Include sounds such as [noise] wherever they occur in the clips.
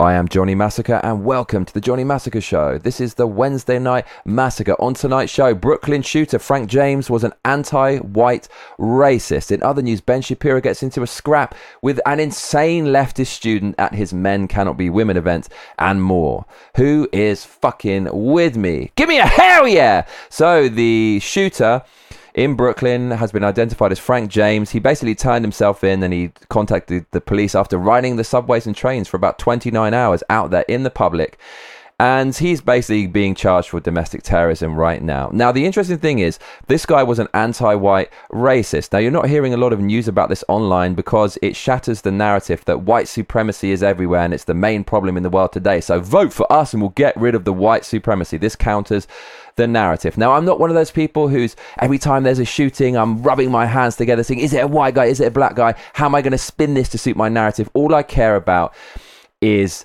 I am Johnny Massacre, and welcome to the Johnny Massacre Show. This is the Wednesday night massacre. On tonight's show, Brooklyn shooter Frank James was an anti white racist. In other news, Ben Shapiro gets into a scrap with an insane leftist student at his Men Cannot Be Women event, and more. Who is fucking with me? Give me a hell yeah! So, the shooter in Brooklyn has been identified as Frank James. He basically turned himself in and he contacted the police after riding the subways and trains for about 29 hours out there in the public. And he's basically being charged for domestic terrorism right now. Now, the interesting thing is, this guy was an anti white racist. Now, you're not hearing a lot of news about this online because it shatters the narrative that white supremacy is everywhere and it's the main problem in the world today. So, vote for us and we'll get rid of the white supremacy. This counters the narrative. Now, I'm not one of those people who's every time there's a shooting, I'm rubbing my hands together saying, is it a white guy? Is it a black guy? How am I going to spin this to suit my narrative? All I care about is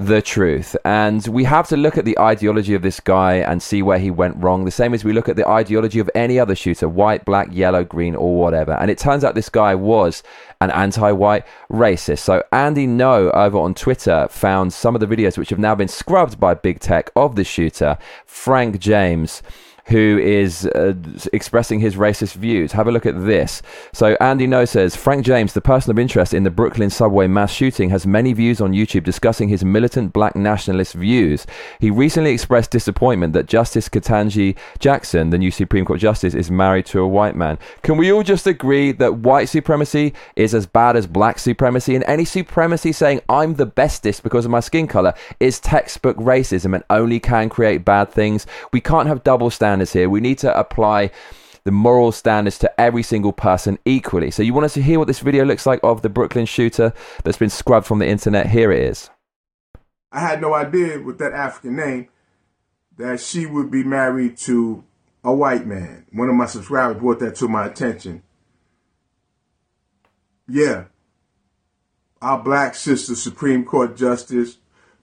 the truth. And we have to look at the ideology of this guy and see where he went wrong, the same as we look at the ideology of any other shooter white, black, yellow, green, or whatever. And it turns out this guy was an anti white racist. So Andy Ngo over on Twitter found some of the videos which have now been scrubbed by big tech of the shooter, Frank James who is uh, expressing his racist views. Have a look at this. So Andy Ngo says Frank James, the person of interest in the Brooklyn subway mass shooting, has many views on YouTube discussing his militant black nationalist views. He recently expressed disappointment that Justice Ketanji Jackson, the new Supreme Court justice, is married to a white man. Can we all just agree that white supremacy is as bad as black supremacy, and any supremacy saying I'm the bestest because of my skin color is textbook racism and only can create bad things? We can't have double standards standards here. We need to apply the moral standards to every single person equally. So, you want us to hear what this video looks like of the Brooklyn shooter that's been scrubbed from the internet? Here it is. I had no idea with that African name that she would be married to a white man. One of my subscribers brought that to my attention. Yeah. Our black sister, Supreme Court Justice,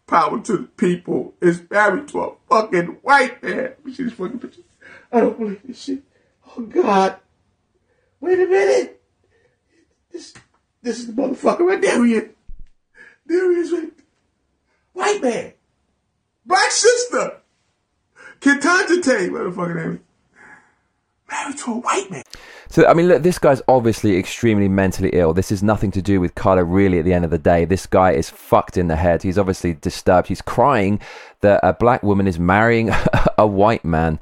power to the people, is married to a fucking white man. this fucking picture? I don't believe this shit. Oh God. Wait a minute. This this is the motherfucker right there he is. There he is right. White man. Black sister. Ketanji motherfucker name. Married to a white man. So, I mean, look, this guy's obviously extremely mentally ill. This is nothing to do with Carla, really, at the end of the day. This guy is fucked in the head. He's obviously disturbed. He's crying that a black woman is marrying [laughs] a white man,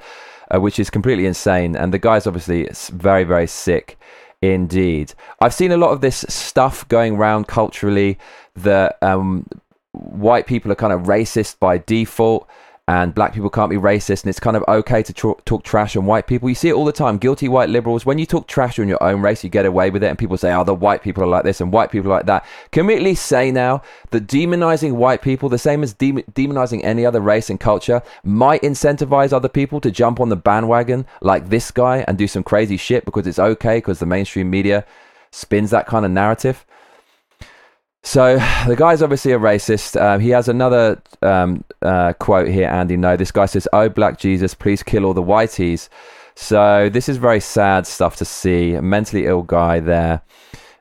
uh, which is completely insane. And the guy's obviously very, very sick indeed. I've seen a lot of this stuff going around culturally that um, white people are kind of racist by default and black people can't be racist and it's kind of okay to talk trash on white people. You see it all the time. Guilty white liberals, when you talk trash on your own race, you get away with it and people say, oh, the white people are like this and white people are like that. Can we at least say now that demonizing white people, the same as de- demonizing any other race and culture, might incentivize other people to jump on the bandwagon like this guy and do some crazy shit because it's okay because the mainstream media spins that kind of narrative? So [sighs] the guy's obviously a racist. Um, he has another um, uh, quote here, Andy Ngo, this guy says, "Oh, Black Jesus, please kill all the whiteys." So this is very sad stuff to see. A mentally ill guy there.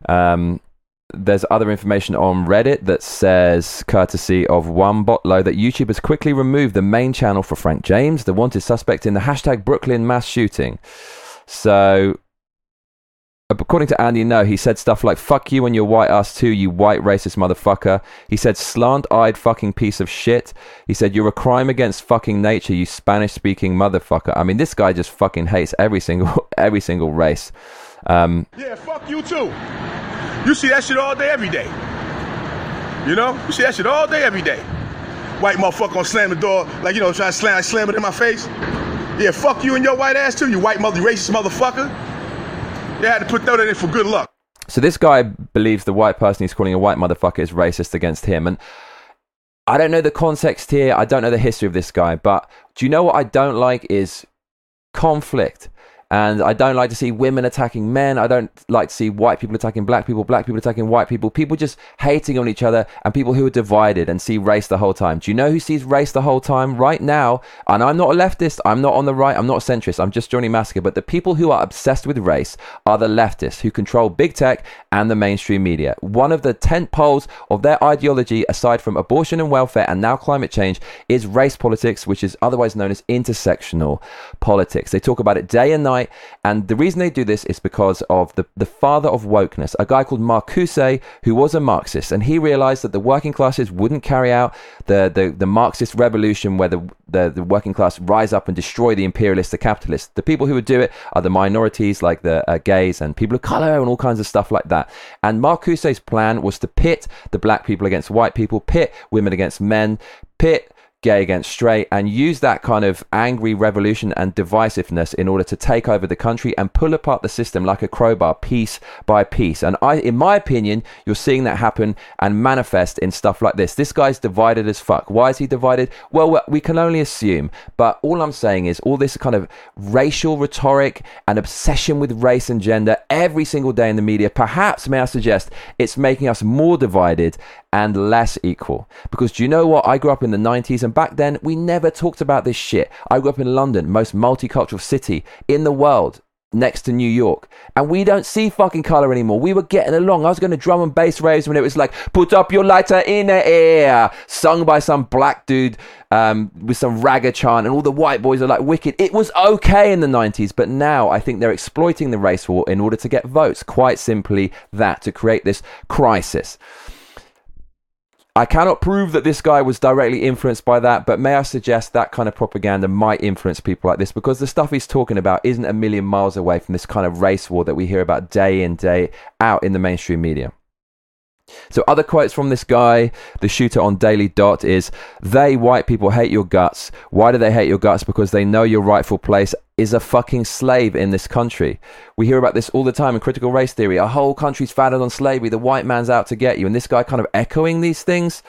Um, there's other information on Reddit that says, courtesy of one botlow, that YouTube has quickly removed the main channel for Frank James, the wanted suspect in the hashtag Brooklyn mass shooting. So according to Andy Ngo, he said stuff like "fuck you and your white ass too, you white racist motherfucker." He said "slant-eyed fucking piece of shit." He said "you're a crime against fucking nature, you Spanish-speaking motherfucker." I mean, this guy just fucking hates every single [laughs] every single race. Um, yeah, fuck you too. You see that shit all day, every day. You know, you see that shit all day, every day. White motherfucker gonna slam the door like you know, try to slam, slam it in my face. Yeah, fuck you and your white ass too, you white mother racist motherfucker. They had to put that in for good luck. So this guy believes the white person he's calling a white motherfucker is racist against him. And I don't know the context here. I don't know the history of this guy. But do you know what I don't like is conflict And I don't like to see women attacking men. I don't like to see white people attacking black people, black people attacking white people, people just hating on each other, and people who are divided and see race the whole time. Do you know who sees race the whole time? Right now, and I'm not a leftist, I'm not on the right, I'm not a centrist, I'm just Johnny Massacre, but the people who are obsessed with race are the leftists who control big tech and the mainstream media. One of the tent poles of their ideology, aside from abortion and welfare and now climate change, is race politics, which is otherwise known as intersectional politics. They talk about it day and night, and the reason they do this is because of the, the father of wokeness, a guy called Marcuse, who was a Marxist, and he realized that the working classes wouldn't carry out the, the, the Marxist revolution where the, the, the working class rise up and destroy the imperialists, the capitalists. The people who would do it are the minorities, like the uh, gays and people of color and all kinds of stuff like that. And Marcuse's plan was to pit the black people against white people, pit women against men, pit gay against straight and use that kind of angry revolution and divisiveness in order to take over the country and pull apart the system like a crowbar piece by piece. And i in my opinion you're seeing that happen and manifest in stuff like this. This guy's divided as fuck. Why is he divided? Well we can only assume but all i'm saying is all this kind of racial rhetoric and obsession with race and gender every single day in the media perhaps may i suggest it's making us more divided and less equal. Because do you know what? I grew up in the 90s and back then we never talked about this shit. I grew up in London, most multicultural city in the world. Next to New York, and we don't see fucking color anymore. We were getting along. I was going to drum and bass raves when it was like, "Put up your lighter in the air," sung by some black dude um, with some ragga chant, and all the white boys are like wicked. It was okay in the 90s, but now I think they're exploiting the race war in order to get votes. Quite simply, that to create this crisis. I cannot prove that this guy was directly influenced by that, but may I suggest that kind of propaganda might influence people like this because the stuff he's talking about isn't a million miles away from this kind of race war that we hear about day in, day out in the mainstream media. So, other quotes from this guy, the shooter on Daily Dot, is They, white people, hate your guts. Why do they hate your guts? Because they know your rightful place is a fucking slave in this country. We hear about this all the time in critical race theory. Our whole country's founded on slavery. The white man's out to get you. And this guy kind of echoing these things.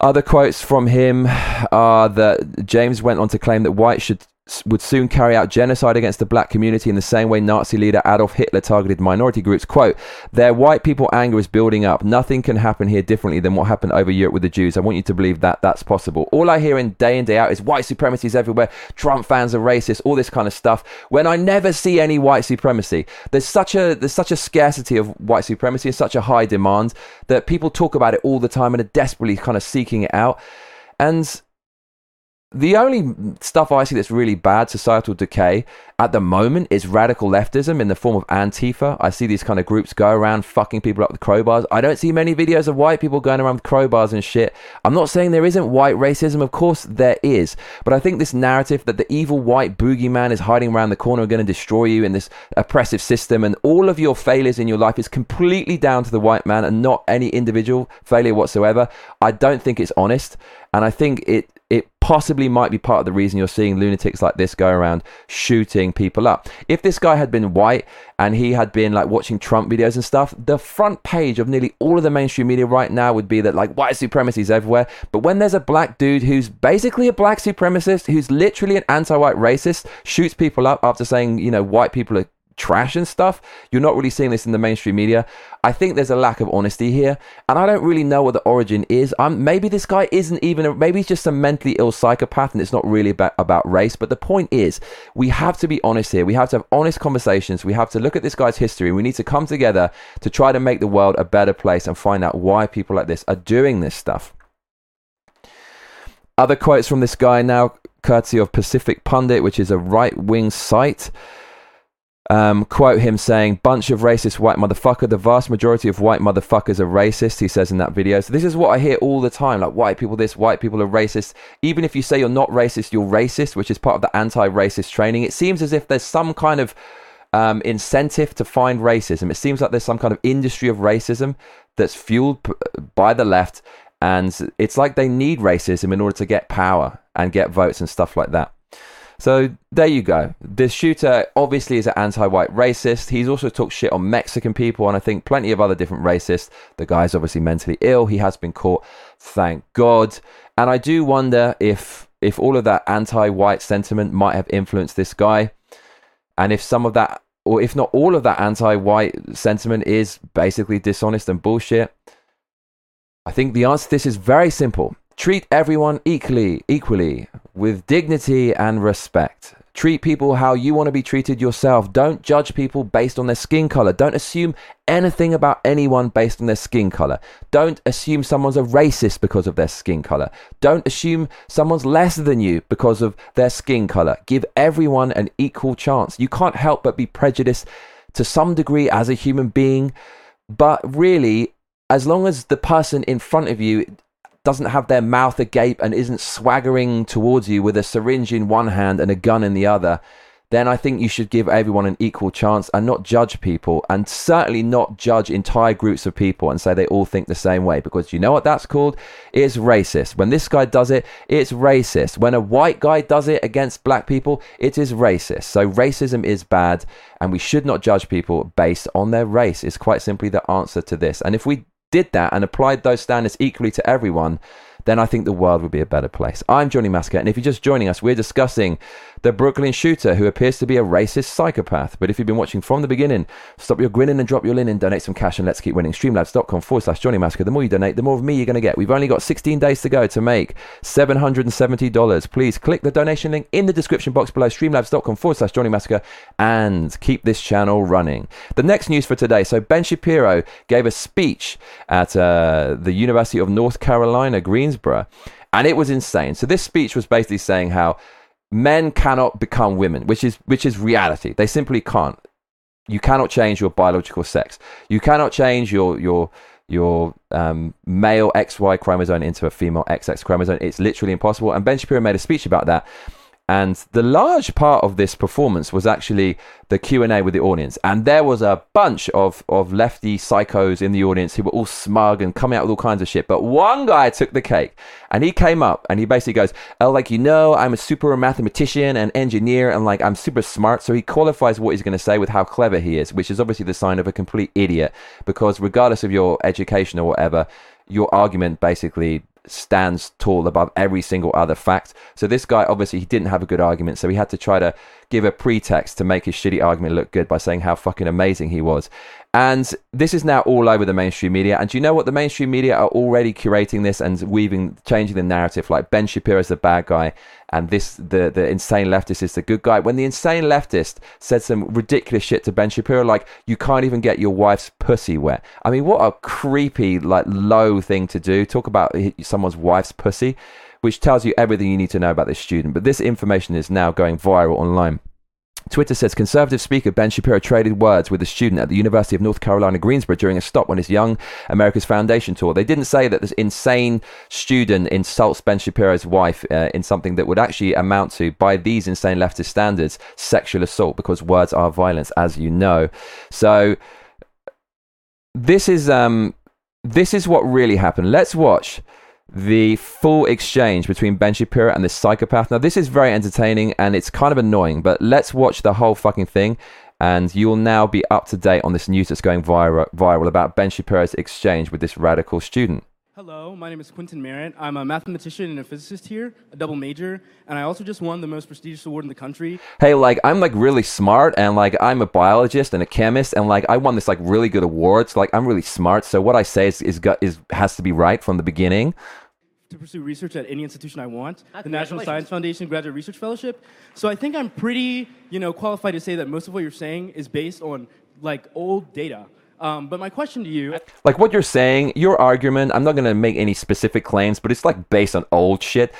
Other quotes from him are that James went on to claim that whites should would soon carry out genocide against the black community in the same way Nazi leader Adolf Hitler targeted minority groups. Quote, their white people anger is building up. Nothing can happen here differently than what happened over Europe with the Jews. I want you to believe that that's possible. All I hear in day in, day out is white supremacy is everywhere. Trump fans are racist, all this kind of stuff. When I never see any white supremacy, there's such a, there's such a scarcity of white supremacy and such a high demand that people talk about it all the time and are desperately kind of seeking it out. And the only stuff I see that's really bad, societal decay, at the moment is radical leftism in the form of Antifa. I see these kind of groups go around fucking people up with crowbars. I don't see many videos of white people going around with crowbars and shit. I'm not saying there isn't white racism, of course there is. But I think this narrative that the evil white boogeyman is hiding around the corner and going to destroy you in this oppressive system and all of your failures in your life is completely down to the white man and not any individual failure whatsoever. I don't think it's honest. And I think it it possibly might be part of the reason you're seeing lunatics like this go around shooting people up. If this guy had been white and he had been like watching Trump videos and stuff, the front page of nearly all of the mainstream media right now would be that like white supremacy is everywhere. But when there's a black dude who's basically a black supremacist, who's literally an anti-white racist, shoots people up after saying, you know, white people are trash and stuff. You're not really seeing this in the mainstream media. I think there's a lack of honesty here, and I don't really know what the origin is. I'm, maybe this guy isn't even, maybe he's just a mentally ill psychopath, and it's not really about, about race. But the point is, we have to be honest here. We have to have honest conversations. We have to look at this guy's history. We need to come together to try to make the world a better place and find out why people like this are doing this stuff. Other quotes from this guy now, courtesy of Pacific Pundit, which is a right wing site. Um, quote him saying, bunch of racist white motherfucker. The vast majority of white motherfuckers are racist, he says in that video. So this is what I hear all the time. Like white people this, white people are racist. Even if you say you're not racist, you're racist, which is part of the anti-racist training. It seems as if there's some kind of um, incentive to find racism. It seems like there's some kind of industry of racism that's fueled p- by the left. And it's like they need racism in order to get power and get votes and stuff like that. So there you go. The shooter obviously is an anti-white racist. He's also talked shit on Mexican people and I think plenty of other different racists. The guy's obviously mentally ill. He has been caught, thank God. And I do wonder if if all of that anti-white sentiment might have influenced this guy. And if some of that, or if not all of that anti white sentiment is basically dishonest and bullshit, I think the answer to this is very simple. Treat everyone equally, equally, with dignity and respect. Treat people how you want to be treated yourself. Don't judge people based on their skin color. Don't assume anything about anyone based on their skin color. Don't assume someone's a racist because of their skin color. Don't assume someone's less than you because of their skin color. Give everyone an equal chance. You can't help but be prejudiced to some degree as a human being, but really, as long as the person in front of you doesn't have their mouth agape and isn't swaggering towards you with a syringe in one hand and a gun in the other, then I think you should give everyone an equal chance and not judge people and certainly not judge entire groups of people and say they all think the same way because you know what that's called? It's racist. When this guy does it, it's racist. When a white guy does it against black people, it is racist. So racism is bad and we should not judge people based on their race is quite simply the answer to this. And if we did that and applied those standards equally to everyone, then I think the world would be a better place. I'm Johnny Massacre, and if you're just joining us, we're discussing the Brooklyn shooter who appears to be a racist psychopath. But if you've been watching from the beginning, stop your grinning and drop your linen, donate some cash, and let's keep winning. Streamlabs.com forward slash Johnny Massacre. The more you donate, the more of me you're going to get. We've only got 16 days to go to make $770. Please click the donation link in the description box below, streamlabs.com forward slash Johnny Massacre, and keep this channel running. The next news for today so Ben Shapiro gave a speech at uh, the University of North Carolina, Greensboro, and it was insane. So this speech was basically saying how men cannot become women, which is which is reality. They simply can't. You cannot change your biological sex. You cannot change your your your um, male XY chromosome into a female XX chromosome. It's literally impossible. And Ben Shapiro made a speech about that. And the large part of this performance was actually the Q&A with the audience. And there was a bunch of, of lefty psychos in the audience who were all smug and coming out with all kinds of shit. But one guy took the cake and he came up and he basically goes, Oh, like, you know, I'm a super mathematician and engineer and like I'm super smart. So he qualifies what he's going to say with how clever he is, which is obviously the sign of a complete idiot because regardless of your education or whatever, your argument basically stands tall above every single other fact. So this guy obviously he didn't have a good argument, so he had to try to give a pretext to make his shitty argument look good by saying how fucking amazing he was. And this is now all over the mainstream media. And you know what? The mainstream media are already curating this and weaving, changing the narrative. Like Ben Shapiro is the bad guy, and this the the insane leftist is the good guy. When the insane leftist said some ridiculous shit to Ben Shapiro, like you can't even get your wife's pussy wet. I mean, what a creepy, like low thing to do. Talk about someone's wife's pussy, which tells you everything you need to know about this student. But this information is now going viral online. Twitter says conservative speaker Ben Shapiro traded words with a student at the University of North Carolina, Greensboro during a stop on his Young America's Foundation tour. They didn't say that this insane student insults Ben Shapiro's wife uh, in something that would actually amount to, by these insane leftist standards, sexual assault because words are violence, as you know. So this is um, this is what really happened. Let's watch the full exchange between Ben Shapiro and this psychopath. Now, this is very entertaining and it's kind of annoying, but let's watch the whole fucking thing, and you'll now be up to date on this news that's going viral about Ben Shapiro's exchange with this radical student. Hello, my name is Quentin Merritt. I'm a mathematician and a physicist here, a double major, and I also just won the most prestigious award in the country. Hey, like I'm like really smart and like I'm a biologist and a chemist and like I won this like really good award. So like I'm really smart. So what I say is is, is has to be right from the beginning to pursue research at any institution I want, the National Science Foundation Graduate Research Fellowship. So I think I'm pretty, you know, qualified to say that most of what you're saying is based on like old data. Um, but my question to you, like what you're saying, your argument, I'm not going to make any specific claims, but it's like based on old shit.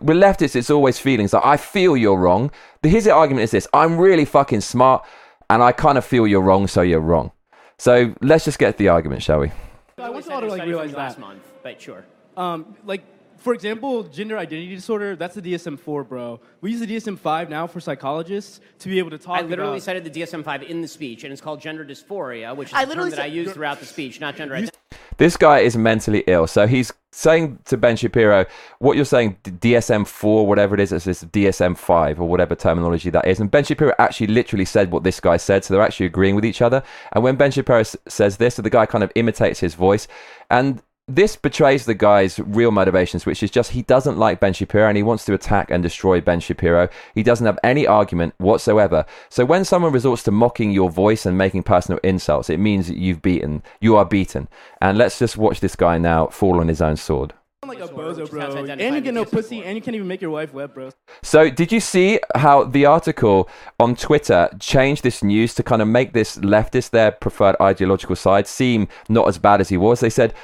With leftists, it's always feelings. Like I feel you're wrong. The his argument is this: I'm really fucking smart, and I kind of feel you're wrong, so you're wrong. So let's just get the argument, shall we? I want you to like realize that. Last month, but sure. Um, like for example, gender identity disorder, that's the DSM-4, bro. We use the DSM-5 now for psychologists to be able to talk I literally about... cited the DSM-5 in the speech, and it's called gender dysphoria, which is I a term that I use throughout the speech, not gender identity. This guy is mentally ill. So he's saying to Ben Shapiro, what you're saying, DSM-4, whatever it is, it's this DSM-5 or whatever terminology that is. And Ben Shapiro actually literally said what this guy said. So they're actually agreeing with each other. And when Ben Shapiro says this, so the guy kind of imitates his voice. And this betrays the guy's real motivations, which is just he doesn't like Ben Shapiro and he wants to attack and destroy Ben Shapiro. He doesn't have any argument whatsoever. So when someone resorts to mocking your voice and making personal insults, it means you've beaten. You are beaten. And let's just watch this guy now fall on his own sword. like a bozo, bro. And you get no pussy, and you can't even make your wife wet, bro. So, did you see how the article on Twitter changed this news to kind of make this leftist, their preferred ideological side, seem not as bad as he was? They said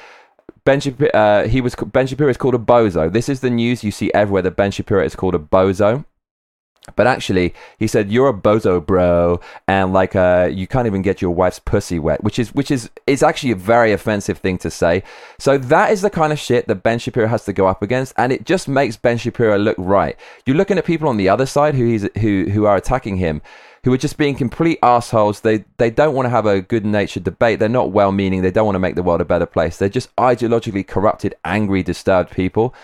Ben Shapiro, uh, he was Ben Shapiro is called a bozo. This is the news you see everywhere that Ben Shapiro is called a bozo. But actually, he said you're a bozo, bro, and like uh, you can't even get your wife's pussy wet, which is which is is actually a very offensive thing to say. So that is the kind of shit that Ben Shapiro has to go up against, and it just makes Ben Shapiro look right. You're looking at people on the other side who he's who who are attacking him, who are just being complete assholes. They they don't want to have a good natured debate. They're not well meaning. They don't want to make the world a better place. They're just ideologically corrupted, angry, disturbed people.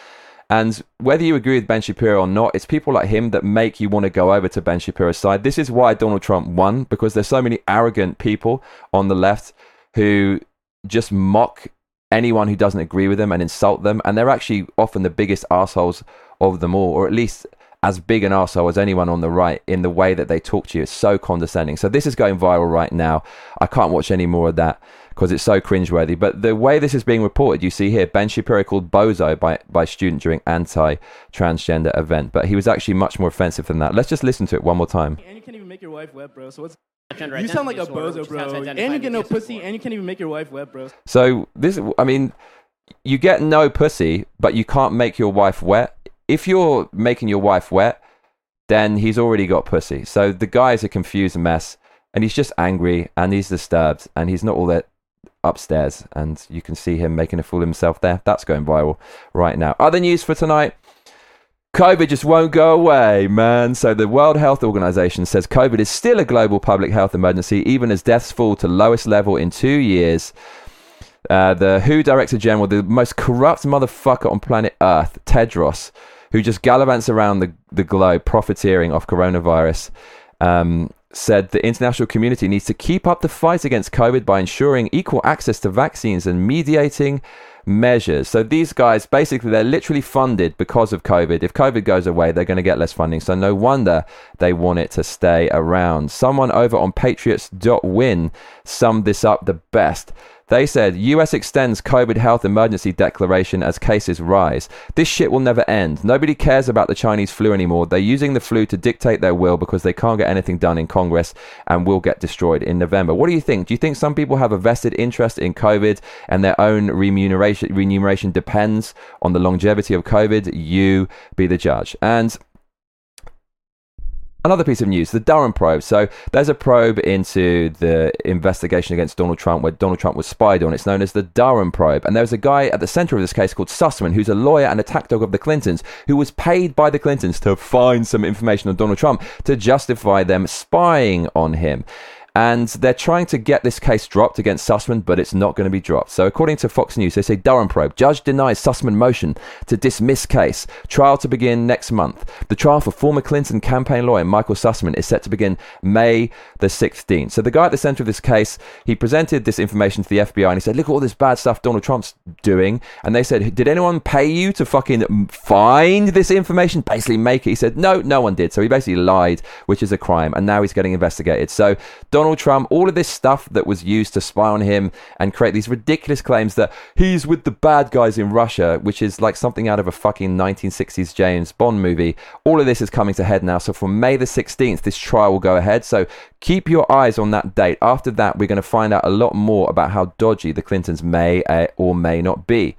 And whether you agree with Ben Shapiro or not, it's people like him that make you want to go over to Ben Shapiro's side. This is why Donald Trump won, because there's so many arrogant people on the left who just mock anyone who doesn't agree with them and insult them. And they're actually often the biggest assholes of them all, or at least as big an asshole as anyone on the right in the way that they talk to you. It's so condescending. So this is going viral right now. I can't watch any more of that because it's so cringeworthy. But the way this is being reported, you see here, Ben Shapiro called bozo by, by student during anti-transgender event. But he was actually much more offensive than that. Let's just listen to it one more time. And you can't even make your wife wet, bro. So what's you sound like a bozo, bro. And you get no pussy, and you can't even make your wife wet, bro. So this, I mean, you get no pussy, but you can't make your wife wet if you're making your wife wet, then he's already got pussy. So the guy is a confused mess and he's just angry and he's disturbed and he's not all that upstairs. And you can see him making a fool of himself there. That's going viral right now. Other news for tonight. COVID just won't go away, man. So the World Health Organization says COVID is still a global public health emergency, even as deaths fall to lowest level in two years. Uh, the WHO Director General, the most corrupt motherfucker on planet Earth, Tedros, who just gallivants around the, the globe profiteering off coronavirus, um, said the international community needs to keep up the fight against COVID by ensuring equal access to vaccines and mediating measures. So these guys, basically, they're literally funded because of COVID. If COVID goes away, they're going to get less funding. So no wonder they want it to stay around. Someone over on patriots.win summed this up the best. They said US extends COVID health emergency declaration as cases rise. This shit will never end. Nobody cares about the Chinese flu anymore. They're using the flu to dictate their will because they can't get anything done in Congress and will get destroyed in November. What do you think? Do you think some people have a vested interest in COVID and their own remuneration remuneration depends on the longevity of COVID? You be the judge. And Another piece of news, the Durham probe. So there's a probe into the investigation against Donald Trump where Donald Trump was spied on. It's known as the Durham probe. And there's a guy at the center of this case called Sussmann, who's a lawyer and attack dog of the Clintons, who was paid by the Clintons to find some information on Donald Trump to justify them spying on him and they're trying to get this case dropped against Sussmann, but it's not going to be dropped. So, according to Fox News, they say Durham probe judge denies Sussmann motion to dismiss case. Trial to begin next month. The trial for former Clinton campaign lawyer Michael Sussmann is set to begin May the 16th. So, the guy at the center of this case, he presented this information to the FBI and he said, "Look at all this bad stuff Donald Trump's doing." And they said, "Did anyone pay you to fucking find this information? Basically, make it." He said, "No, no one did." So he basically lied, which is a crime, and now he's getting investigated. So Donald Donald Trump, all of this stuff that was used to spy on him and create these ridiculous claims that he's with the bad guys in Russia, which is like something out of a fucking 1960s James Bond movie. All of this is coming to head now. So from May the 16th, this trial will go ahead. So keep your eyes on that date. After that, we're going to find out a lot more about how dodgy the Clintons may uh, or may not be.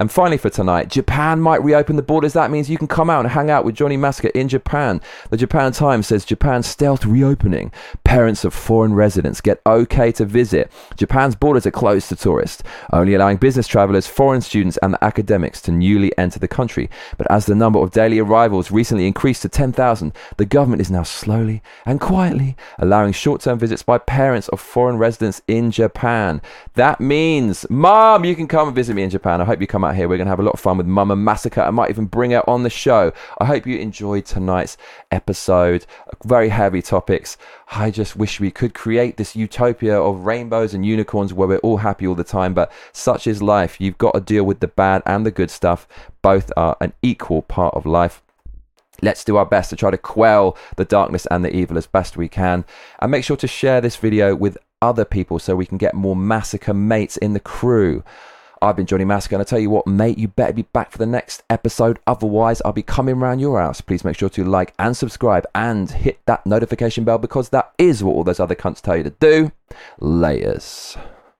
And finally, for tonight, Japan might reopen the borders. That means you can come out and hang out with Johnny Massacre in Japan. The Japan Times says Japan's stealth reopening. Parents of foreign residents get okay to visit. Japan's borders are closed to tourists, only allowing business travelers, foreign students, and academics to newly enter the country. But as the number of daily arrivals recently increased to 10,000, the government is now slowly and quietly allowing short term visits by parents of foreign residents in Japan. That means, Mom, you can come and visit me in Japan. I hope you come out out here. We're going to have a lot of fun with Mama Massacre. I might even bring her on the show. I hope you enjoyed tonight's episode. Very heavy topics. I just wish we could create this utopia of rainbows and unicorns where we're all happy all the time, but such is life. You've got to deal with the bad and the good stuff. Both are an equal part of life. Let's do our best to try to quell the darkness and the evil as best we can. And make sure to share this video with other people so we can get more massacre mates in the crew. I've been Johnny Massacre, and I tell you what, mate, you better be back for the next episode. Otherwise, I'll be coming round your house. Please make sure to like and subscribe and hit that notification bell because that is what all those other cunts tell you to do. Layers.